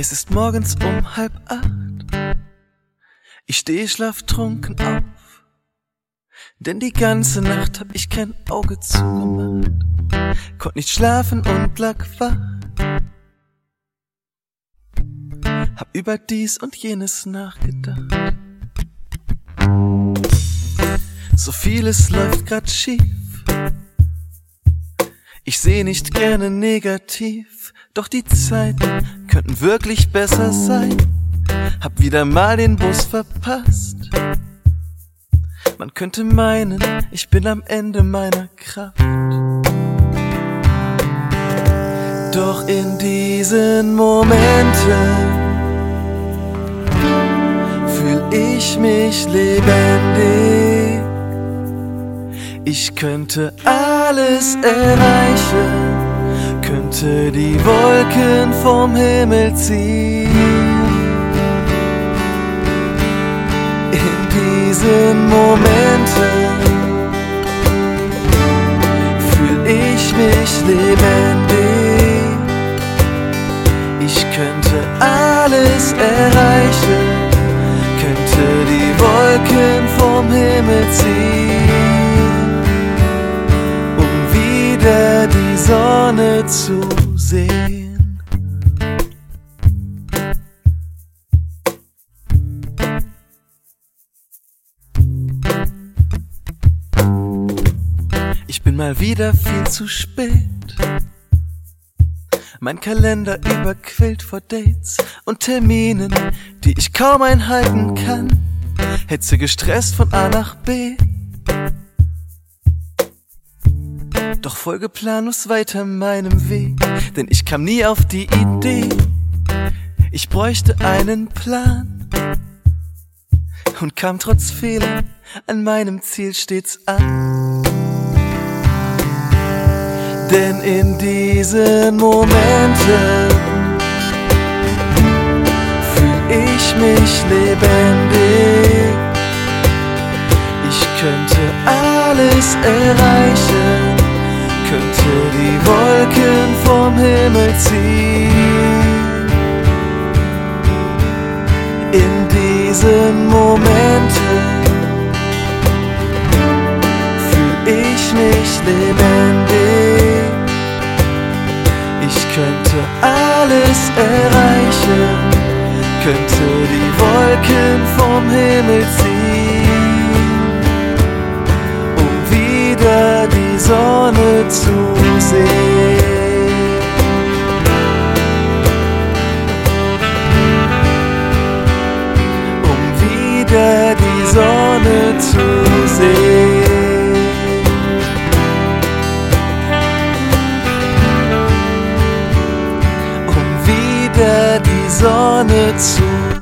Es ist morgens um halb acht. Ich stehe schlaftrunken auf. Denn die ganze Nacht hab ich kein Auge zugemacht. Konnt nicht schlafen und lag wach. Hab über dies und jenes nachgedacht. So vieles läuft grad schief. Ich seh nicht gerne negativ, doch die Zeiten könnten wirklich besser sein. Hab wieder mal den Bus verpasst. Man könnte meinen, ich bin am Ende meiner Kraft. Doch in diesen Momenten fühl ich mich lebendig. Ich könnte alles erreichen, könnte die Wolken vom Himmel ziehen. In diesen Momenten fühl ich mich lebendig. Ich könnte alles erreichen, könnte die Wolken vom Himmel ziehen, Sonne zu sehen. Ich bin mal wieder viel zu spät. Mein Kalender überquillt vor Dates und Terminen, die ich kaum einhalten kann. Hetze gestresst von A nach B. Doch folge planlos weiter meinem Weg, denn ich kam nie auf die Idee. Ich bräuchte einen Plan und kam trotz Fehlern an meinem Ziel stets an. Denn in diesen Momenten fühl ich mich lebendig. Ich könnte alles erreichen, könnte die Wolken vom Himmel ziehen. In diesen Momenten fühl ich mich lebendig. Ich könnte alles erreichen, könnte die Wolken vom Himmel ziehen, Zu sehen. Um wieder die Sonne zu sehen. um wieder die Sonne zu